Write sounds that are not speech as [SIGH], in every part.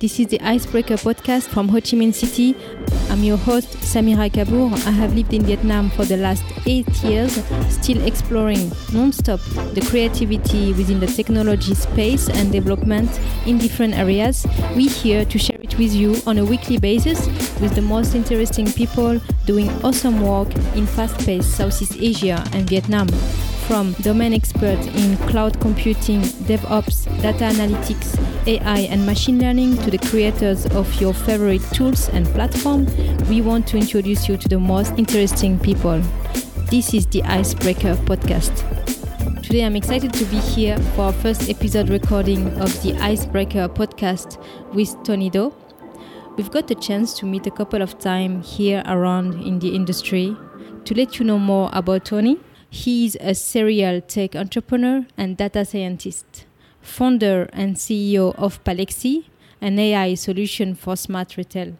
This is the Icebreaker podcast from Ho Chi Minh City. I'm your host, Samira Kabour. I have lived in Vietnam for the last eight years, still exploring non-stop the creativity within the technology space and development in different areas. We're here to share it with you on a weekly basis with the most interesting people doing awesome work in fast-paced Southeast Asia and Vietnam from domain experts in cloud computing, DevOps, data analytics, AI, and machine learning to the creators of your favorite tools and platform, we want to introduce you to the most interesting people. This is the Icebreaker podcast. Today I'm excited to be here for our first episode recording of the Icebreaker podcast with Tony Do. We've got the chance to meet a couple of times here around in the industry. To let you know more about Tony, he is a serial tech entrepreneur and data scientist, founder and CEO of Palexy, an AI solution for smart retail.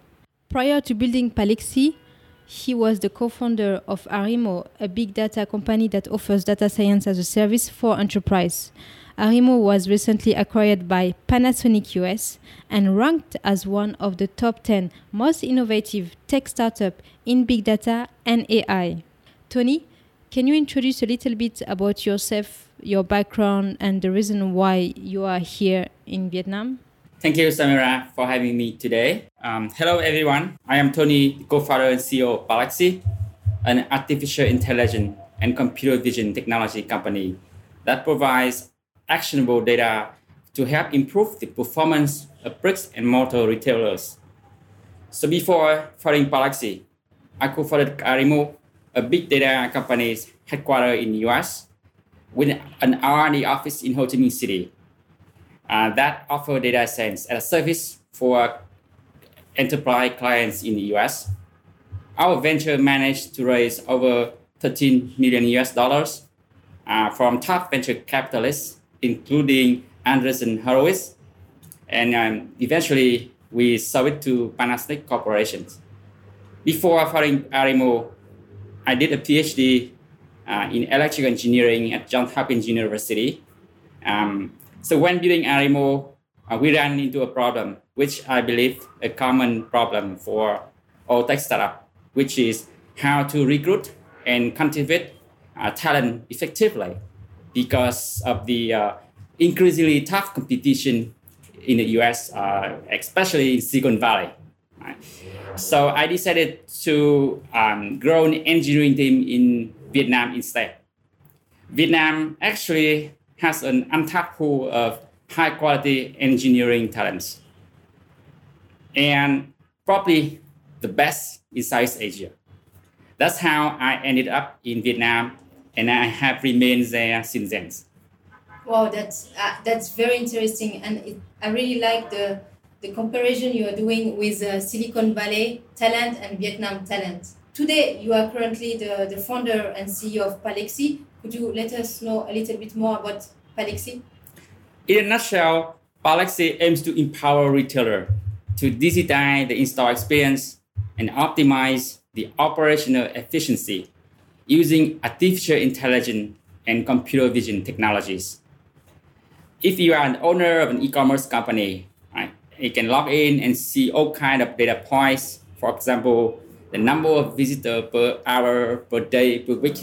Prior to building Palexy, he was the co founder of Arimo, a big data company that offers data science as a service for enterprise. Arimo was recently acquired by Panasonic US and ranked as one of the top 10 most innovative tech startups in big data and AI. Tony, can you introduce a little bit about yourself, your background, and the reason why you are here in Vietnam? Thank you, Samira, for having me today. Um, hello, everyone. I am Tony, co-founder and CEO of Palexy, an artificial intelligence and computer vision technology company that provides actionable data to help improve the performance of bricks and mortar retailers. So before founding Palexy, I co-founded Arimo a big data company headquartered in the US with an R&D office in Ho Chi Minh City uh, that offer data science as a service for enterprise clients in the US. Our venture managed to raise over 13 million US dollars uh, from top venture capitalists, including Andreessen Horowitz, and um, eventually we sold it to Panasonic Corporations. Before founding Arimo, I did a PhD uh, in electrical engineering at Johns Hopkins University. Um, so when building Arimo, uh, we ran into a problem, which I believe a common problem for all tech startup, which is how to recruit and cultivate uh, talent effectively because of the uh, increasingly tough competition in the US, uh, especially in Silicon Valley. So I decided to um, grow an engineering team in Vietnam instead. Vietnam actually has an untapped pool of high quality engineering talents and probably the best in South Asia. That's how I ended up in Vietnam and I have remained there since then. Wow, that's, uh, that's very interesting. And it, I really like the the comparison you are doing with uh, Silicon Valley talent and Vietnam talent. Today, you are currently the, the founder and CEO of Palexy. Could you let us know a little bit more about Palexy? In a nutshell, Palexy aims to empower retailer to digitize the in-store experience and optimize the operational efficiency using artificial intelligence and computer vision technologies. If you are an owner of an e-commerce company you can log in and see all kind of data points. For example, the number of visitors per hour, per day, per week,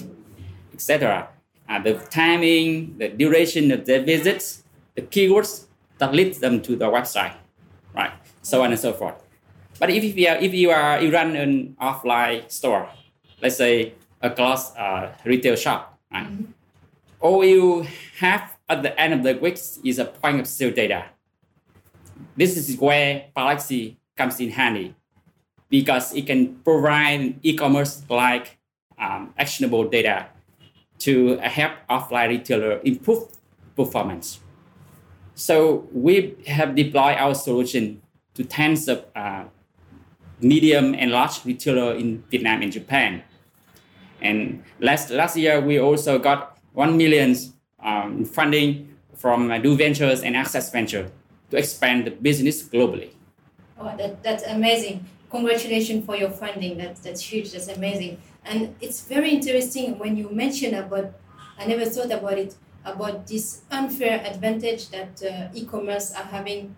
etc. Uh, the timing, the duration of their visits, the keywords that lead them to the website, right? So on and so forth. But if you are, if you are you run an offline store, let's say a clothes uh, retail shop, right? Mm-hmm. All you have at the end of the week is a point of sale data this is where Palexy comes in handy because it can provide e-commerce like um, actionable data to help offline retailer improve performance. So we have deployed our solution to tens of uh, medium and large retailer in Vietnam and Japan. And last last year we also got one million um, funding from uh, Do Ventures and Access Venture to expand the business globally. Oh, that, that's amazing. Congratulations for your funding. That, that's huge. That's amazing. And it's very interesting when you mention about, I never thought about it, about this unfair advantage that uh, e-commerce are having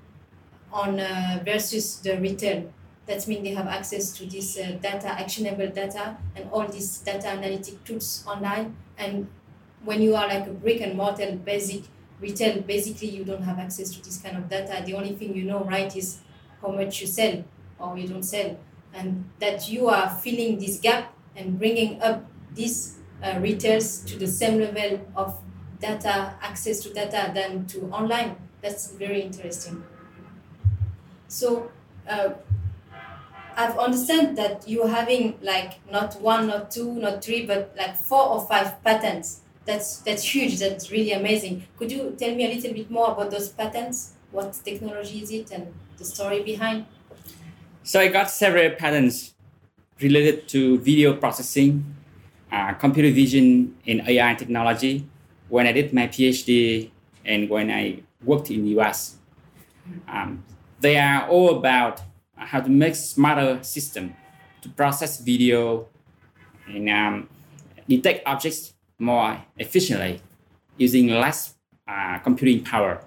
on uh, versus the retail. That means they have access to this uh, data, actionable data, and all these data analytic tools online. And when you are like a brick and mortar basic retail, basically you don't have access to this kind of data. The only thing you know, right, is how much you sell or you don't sell, and that you are filling this gap and bringing up these uh, retailers to the same level of data access to data than to online. That's very interesting. So uh, I've understand that you're having like not one, not two, not three, but like four or five patents. That's that's huge. That's really amazing. Could you tell me a little bit more about those patents? What technology is it, and the story behind? So I got several patents related to video processing, uh, computer vision, and AI technology when I did my PhD and when I worked in the US. Um, they are all about how to make smarter system to process video and um, detect objects more efficiently using less uh, computing power.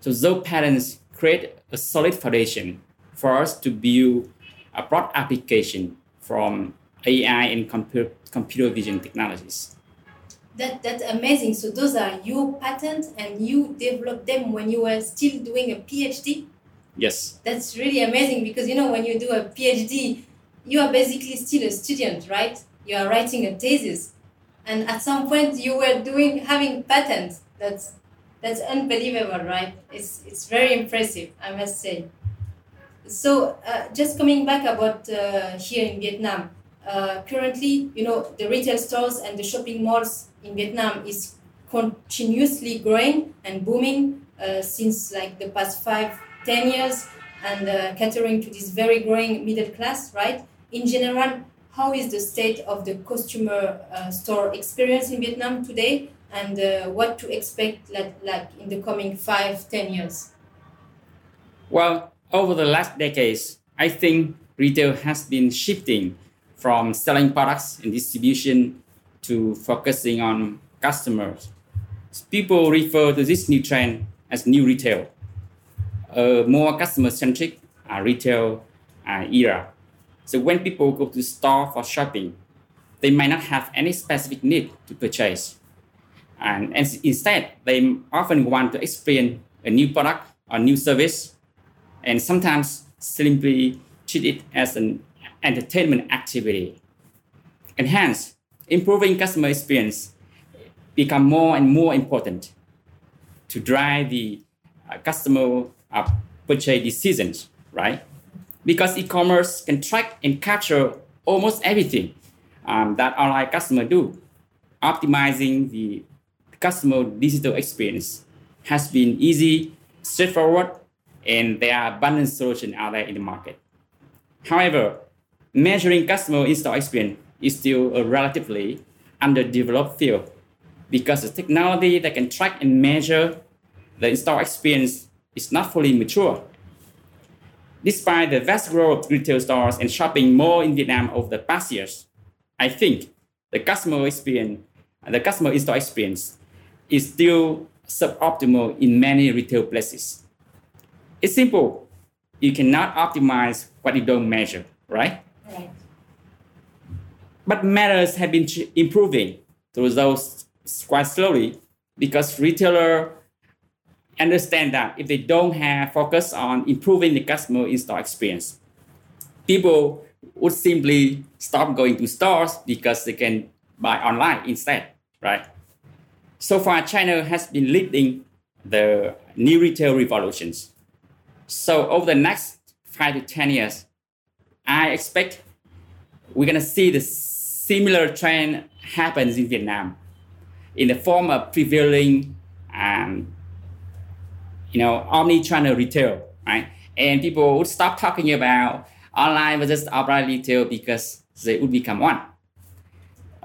So those patterns create a solid foundation for us to build a broad application from AI and computer, computer vision technologies. That, that's amazing. So those are your patents and you developed them when you were still doing a PhD? Yes. That's really amazing because you know when you do a PhD, you are basically still a student, right? You are writing a thesis, and at some point you were doing having patents. That's that's unbelievable, right? It's it's very impressive, I must say. So uh, just coming back about uh, here in Vietnam, uh, currently, you know, the retail stores and the shopping malls in Vietnam is continuously growing and booming uh, since like the past five ten years and uh, catering to this very growing middle class, right? In general, how is the state of the customer uh, store experience in Vietnam today and uh, what to expect like, like in the coming five, 10 years? Well, over the last decades, I think retail has been shifting from selling products and distribution to focusing on customers. People refer to this new trend as new retail a more customer-centric uh, retail uh, era. So when people go to store for shopping, they might not have any specific need to purchase. And, and instead, they often want to experience a new product or new service, and sometimes simply treat it as an entertainment activity. And hence, improving customer experience become more and more important to drive the uh, customer uh, purchase decisions, right? Because e-commerce can track and capture almost everything um, that online customer do. Optimizing the customer digital experience has been easy, straightforward, and there are abundant solutions out there in the market. However, measuring customer in-store experience is still a relatively underdeveloped field because the technology that can track and measure the in-store experience is not fully mature. Despite the vast growth of retail stores and shopping malls in Vietnam over the past years, I think the customer experience, the customer in-store experience is still suboptimal in many retail places. It's simple. You cannot optimize what you don't measure, right? Right. But matters have been improving through those quite slowly because retailer understand that if they don't have focus on improving the customer in-store experience, people would simply stop going to stores because they can buy online instead, right? So far, China has been leading the new retail revolutions. So over the next five to 10 years, I expect we're gonna see the similar trend happens in Vietnam in the form of prevailing um, you know, omni-channel retail, right? And people would stop talking about online versus offline retail because they would become one.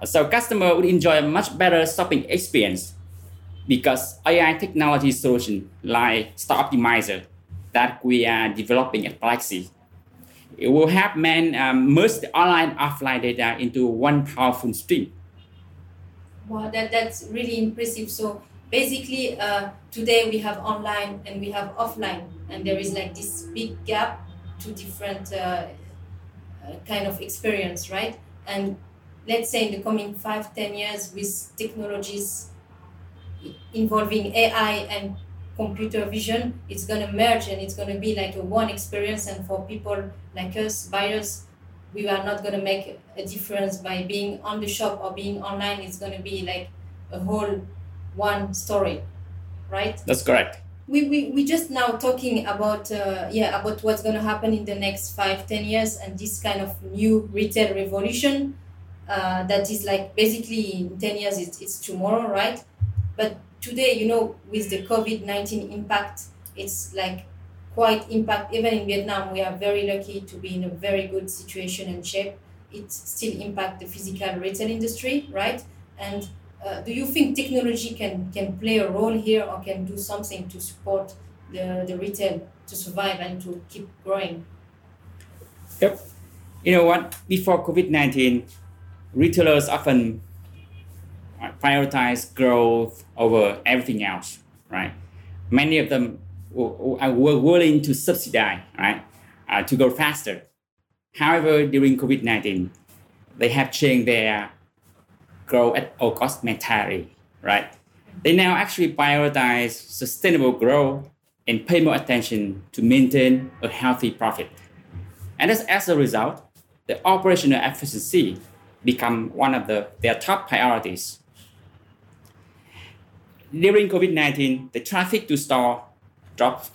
So customer would enjoy a much better shopping experience because AI technology solution like Store Optimizer that we are developing at Palexy, it will help man um, merge the online offline data into one powerful stream. Wow, that, that's really impressive. So basically uh, today we have online and we have offline, and there is like this big gap to different uh, uh, kind of experience, right? And let's say in the coming five, ten years with technologies involving AI and computer vision, it's going to merge and it's going to be like a one experience. And for people like us, buyers, we are not going to make a difference by being on the shop or being online. It's going to be like a whole one story, right? That's correct. We, we, we just now talking about uh, yeah about what's going to happen in the next five ten years and this kind of new retail revolution uh, that is like basically in 10 years it's, it's tomorrow right but today you know with the covid-19 impact it's like quite impact even in vietnam we are very lucky to be in a very good situation and shape it still impact the physical retail industry right and uh, do you think technology can can play a role here or can do something to support the, the retail to survive and to keep growing yep you know what before covid-19 retailers often prioritize growth over everything else, right? Many of them were willing to subsidize, right, uh, to go faster. However, during COVID 19, they have changed their grow at all mentality, right? They now actually prioritize sustainable growth and pay more attention to maintain a healthy profit. And as, a result, the operational efficiency become one of the, their top priorities during COVID-19, the traffic to store dropped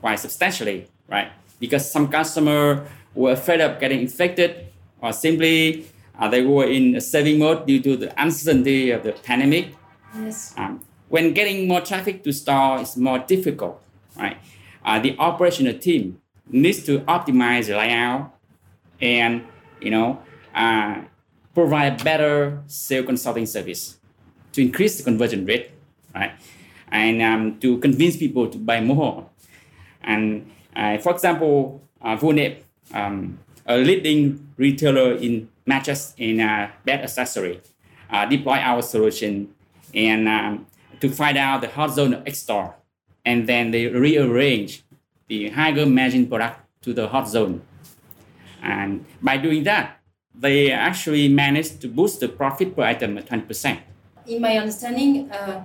quite substantially, right? Because some customers were afraid of getting infected or simply they were in a saving mode due to the uncertainty of the pandemic. Yes. Um, when getting more traffic to store is more difficult, right? Uh, the operational team needs to optimize the layout and, you know, uh, provide better sales consulting service to increase the conversion rate right? And um, to convince people to buy more. And uh, for example, uh, Vua Nem, um, a leading retailer in mattress in uh, bed accessory, uh, deploy our solution and um, to find out the hot zone of X store. And then they rearrange the higher margin product to the hot zone. And by doing that, they actually managed to boost the profit per item at 20%. In my understanding, uh,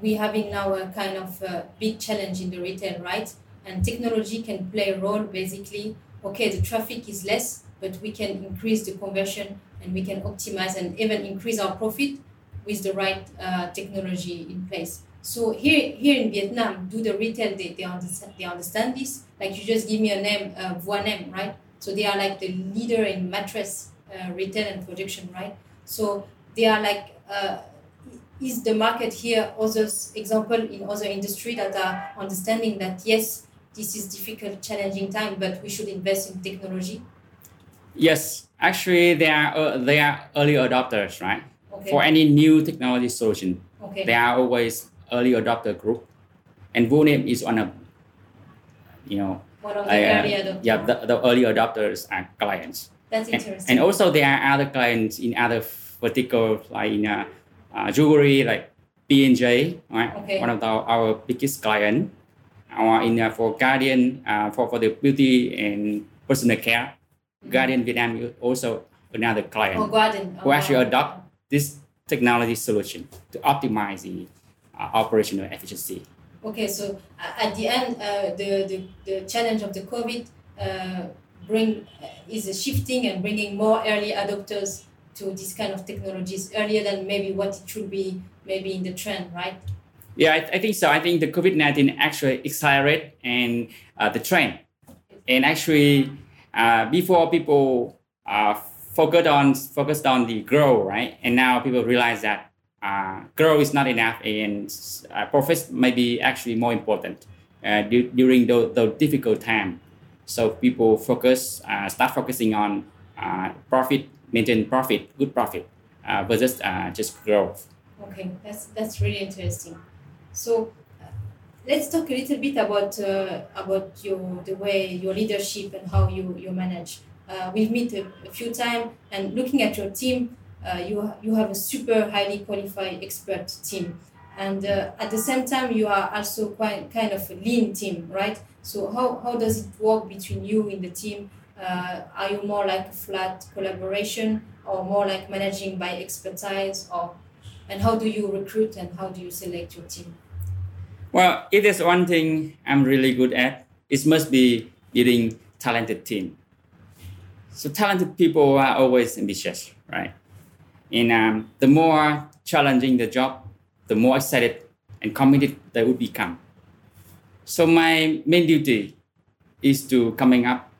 we having now a kind of a big challenge in the retail, right? And technology can play a role basically. Okay, the traffic is less, but we can increase the conversion and we can optimize and even increase our profit with the right uh, technology in place. So here, here in Vietnam, do the retail they, they understand they understand this? Like you just give me a name, uh, Vua Nem, right? So they are like the leader in mattress uh, retail and production, right? So they are like uh, is the market here others example in other industry that are understanding that yes this is difficult challenging time but we should invest in technology yes actually they are uh, they are early adopters right okay. for any new technology solution okay. they are always early adopter group and Vua Nem is one of you know one of the uh, early adopters. yeah the, the early adopters are clients that's interesting and, and also there are other clients in other verticals like in uh, uh, jewelry like PNJ, right? Okay. One of the, our biggest client. Our in uh, for Guardian uh, for for the beauty and personal care. Guardian Vietnam is also another client oh, Guardian. who actually adopt this technology solution to optimize the uh, operational efficiency. Okay, so at the end, uh, the, the the challenge of the COVID uh, bring uh, is shifting and bringing more early adopters to this kind of technologies earlier than maybe what it should be maybe in the trend, right? Yeah, I, I think so. I think the COVID nineteen actually accelerate and uh, the trend, and actually uh, before people uh, focused on focused on the growth, right? And now people realize that uh, growth is not enough, and uh, profits may be actually more important uh, du- during the, the difficult time. So people focus, uh, start focusing on uh, profit maintain profit, good profit, uh, versus uh, just growth. Okay, that's that's really interesting. So let's talk a little bit about uh, about your the way your leadership and how you you manage. Uh, we've met a, a few times, and looking at your team, uh, you you have a super highly qualified expert team. and uh, at the same time you are also quite kind of a lean team right so how, how does it work between you in the team uh, are you more like a flat collaboration or more like managing by expertise or and how do you recruit and how do you select your team well if there's one thing i'm really good at it must be leading talented team so talented people are always ambitious right and um, the more challenging the job the more excited and committed they would become so my main duty is to coming up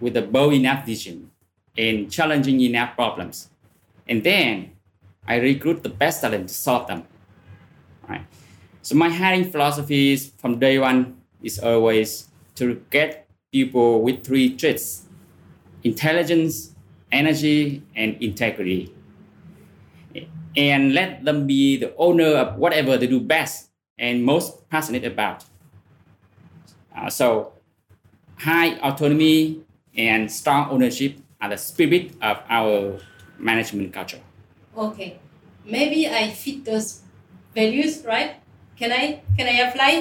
with a bold enough vision and challenging enough problems. And then I recruit the best talent to solve them. Right. So my hiring philosophy is from day one is always to get people with three traits: intelligence, energy, and integrity. And let them be the owner of whatever they do best and most passionate about. Uh, so high autonomy and strong ownership are the spirit of our management culture. Okay, maybe I fit those values, right? Can I can I apply?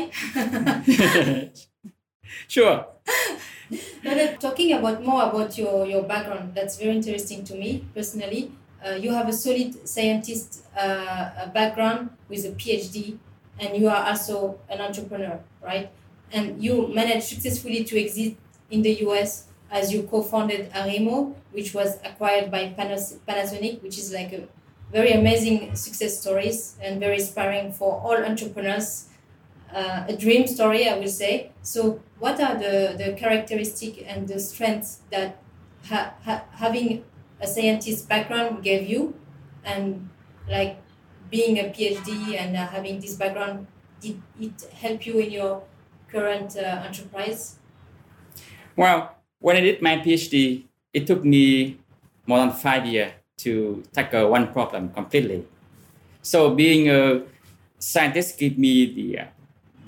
[LAUGHS] sure. But talking about more about your, your background, that's very interesting to me personally. Uh, you have a solid scientist uh, background with a PhD, and you are also an entrepreneur, right? And you managed successfully to exit in the US as you co-founded Arimo, which was acquired by Panasonic, which is like a very amazing success stories and very inspiring for all entrepreneurs. Uh, a dream story, I will say. So, what are the, the characteristics and the strengths that ha- ha- having a scientist background gave you, and like being a PhD and uh, having this background, did it help you in your current uh, enterprise? Well, when I did my PhD, it took me more than five years to tackle one problem completely. So being a scientist gave me the, uh,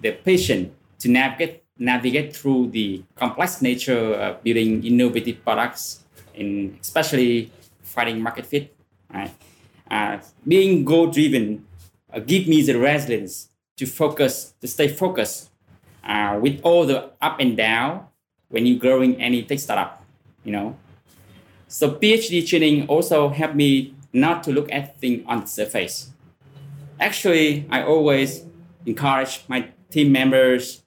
the patience to navigate, navigate through the complex nature of building innovative products, and especially finding market fit. Right? Uh, being goal driven uh, give me the resilience to focus, to stay focused uh, with all the up and down when you're growing any tech startup, you know. So PhD training also helped me not to look at things on the surface. Actually, I always encourage my team members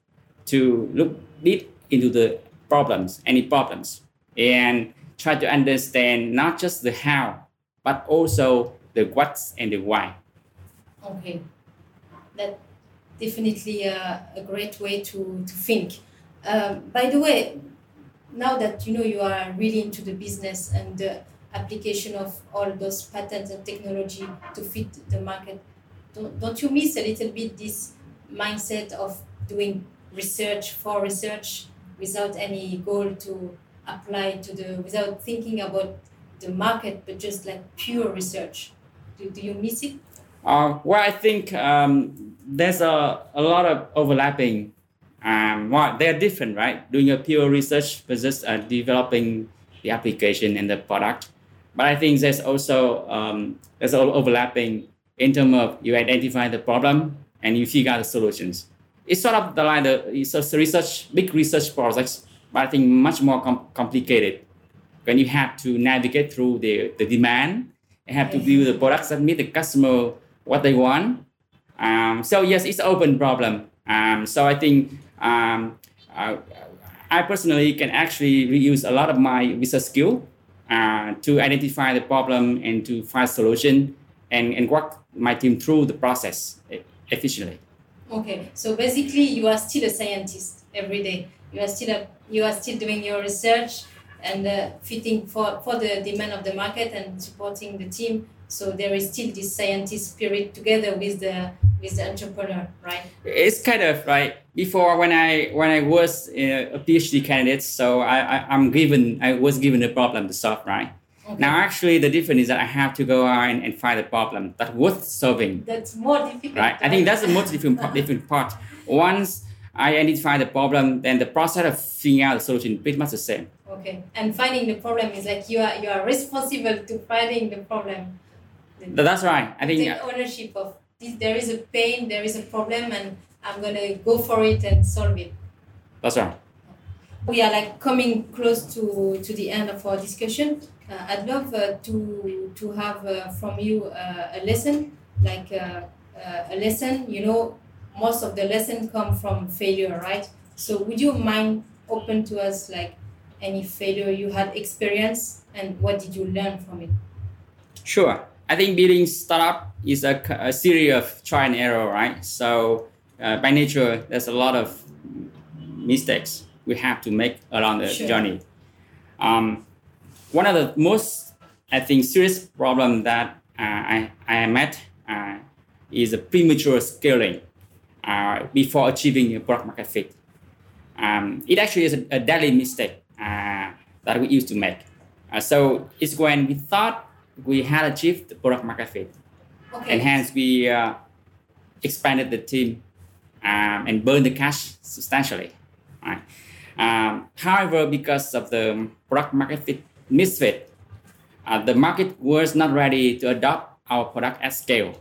to look deep into the problems, any problems, and try to understand not just the how, but also the what's and the why. Okay, that definitely a, a great way to, to think. Um, by the way, now that you know you are really into the business and the application of all those patents and technology to fit the market, don't, don't you miss a little bit this mindset of doing research for research without any goal to apply to the without thinking about the market but just like pure research? Do, do you miss it? Uh, well i think um, there's a, a lot of overlapping um, well, they're different, right? Doing a pure research versus uh, developing the application and the product. But I think there's also um, there's all overlapping in terms of you identify the problem and you figure out the solutions. It's sort of the like the a research big research projects, but I think much more com- complicated when you have to navigate through the, the demand and have to build the products that meet the customer what they want. Um, so yes, it's open problem. Um, so I think um, uh, I personally can actually reuse a lot of my research skill uh, to identify the problem and to find solution and, and work my team through the process efficiently. Okay, so basically you are still a scientist every day. You are still a, you are still doing your research and uh, fitting for, for the demand of the market and supporting the team. So there is still this scientist spirit together with the with the entrepreneur, right? It's kind of right. Before when I when I was uh, a PhD candidate, so I, I am given I was given a problem to solve, right? Okay. Now actually the difference is that I have to go out and, and find a problem that worth solving. That's more difficult. Right. I think that's the most different [LAUGHS] different part. Once I identify the problem, then the process of figuring out the solution is pretty much the same. Okay. And finding the problem is like you are you are responsible to finding the problem. That's right. I think take ownership of this. there is a pain, there is a problem, and I'm gonna go for it and solve it. That's right. We are like coming close to to the end of our discussion. Uh, I'd love uh, to to have uh, from you uh, a lesson, like uh, uh, a lesson. You know, most of the lessons come from failure, right? So would you mind open to us like any failure you had experienced and what did you learn from it? Sure. I think building startup is a, a series of try and error, right? So uh, by nature, there's a lot of mistakes we have to make along the Sure. journey. Um, one of the most, I think, serious problem that uh, I, I met uh, is a premature scaling uh, before achieving a product market fit. Um, it actually is a, a deadly mistake uh, that we used to make. Uh, so it's when we thought we had achieved the product market fit, Okay. and hence we uh, expanded the team um, and burned the cash substantially. Right? Um, however, because of the product market fit misfit, uh, the market was not ready to adopt our product at scale.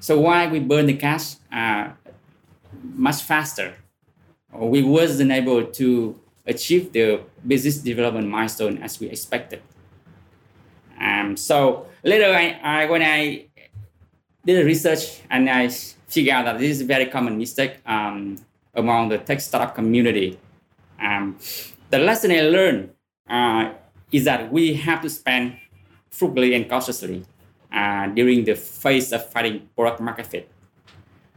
So why we burn the cash uh, much faster? We wasn't able to achieve the business development milestone as we expected. Um, so later, I, I when I did a research and I figured out that this is a very common mistake um, among the tech startup community. Um, the lesson I learned uh, is that we have to spend frugally and cautiously uh, during the phase of finding product market fit.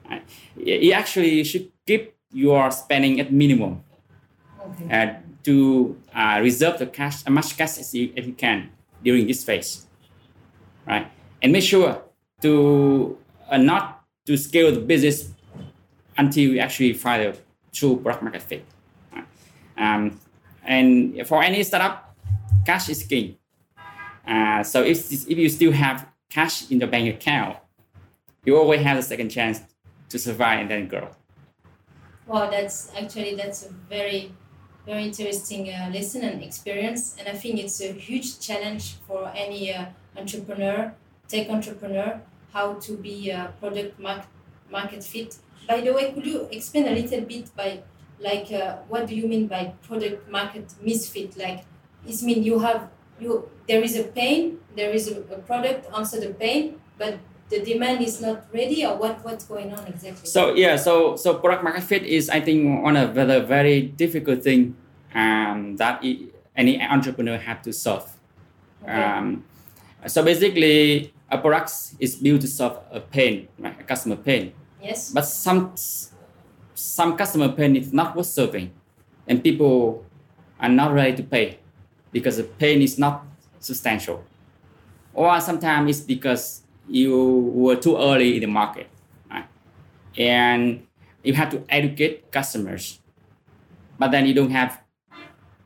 Uh, you actually should keep your spending at minimum Okay. uh, to uh, reserve the cash as much cash as you, as you can during this phase, right? And make sure to uh, not to scale the business until you actually find a true product market fit. right? Um, and for any startup, cash is king. Uh, so if if you still have cash in your bank account, you always have a second chance to survive and then grow. Wow, that's actually that's a very very interesting uh, lesson and experience, and I think it's a huge challenge for any uh, entrepreneur, tech entrepreneur, how to be a product market market fit. By the way, could you explain a little bit by like uh, what do you mean by product market misfit? Like, it mean you have you there is a pain, there is a, a product answer the pain, but the demand is not ready, or what what's going on exactly? So yeah, so so product market fit is I think one of the very difficult thing um, that i- any entrepreneur have to solve. Okay. Um, so basically, a product is built to solve a pain, right? A customer pain. yes. But some some customer pain is not worth solving, and people are not ready to pay because the pain is not substantial, or sometimes it's because you were too early in the market, right? and you have to educate customers, but then you don't have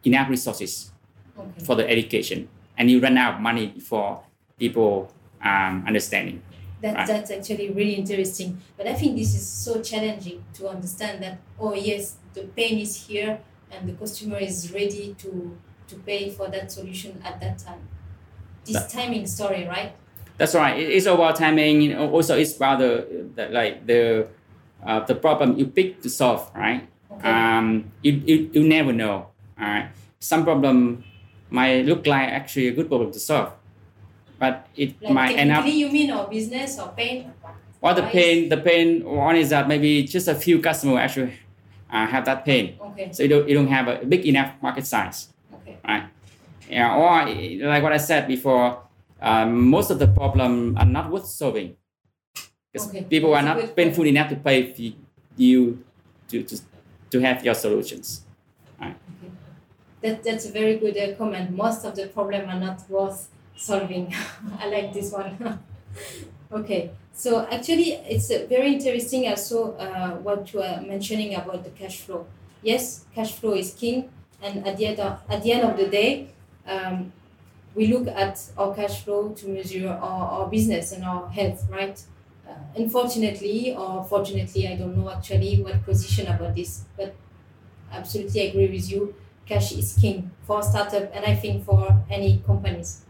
enough resources Okay. for the education, and you run out of money for people um, understanding. That, Right. That's actually really interesting. But I think this is so challenging to understand that, oh, yes, the pain is here and the customer is ready to, to pay for that solution at that time. This That- timing story, right? That's right. It's about timing. You know, also, it's about the, the like the uh, the problem you pick to solve, right? Okay. Um, you, you you never know. All right. Some problem might look like actually a good problem to solve, but it like might end up. you mean or business or pain? Well, the pain, the pain one is that maybe just a few customers actually uh, have that pain, Okay. so you don't you don't have a big enough market size. Okay. right? Yeah, or like what I said before, um, most of the problem are not worth solving because Okay, people are not painful enough to pay for you to, to, to have your solutions. That, that's a very good uh, comment. Most of the problem are not worth solving. [LAUGHS] I like this one. [LAUGHS] okay, so actually, it's uh, very interesting also uh, what you are mentioning about the cash flow. Yes, cash flow is king, and at the end of, at the end of the day, um, we look at our cash flow to measure our, our business and our health, right? Uh, unfortunately or fortunately, I don't know actually what position about this, but absolutely agree with you cash is king for startup and I think for any companies.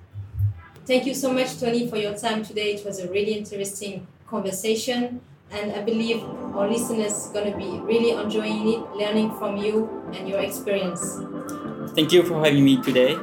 Thank you so much, Tony, for your time today. It was a really interesting conversation. And I believe our listeners are going to be really enjoying it, learning from you and your experience. Thank you for having me today.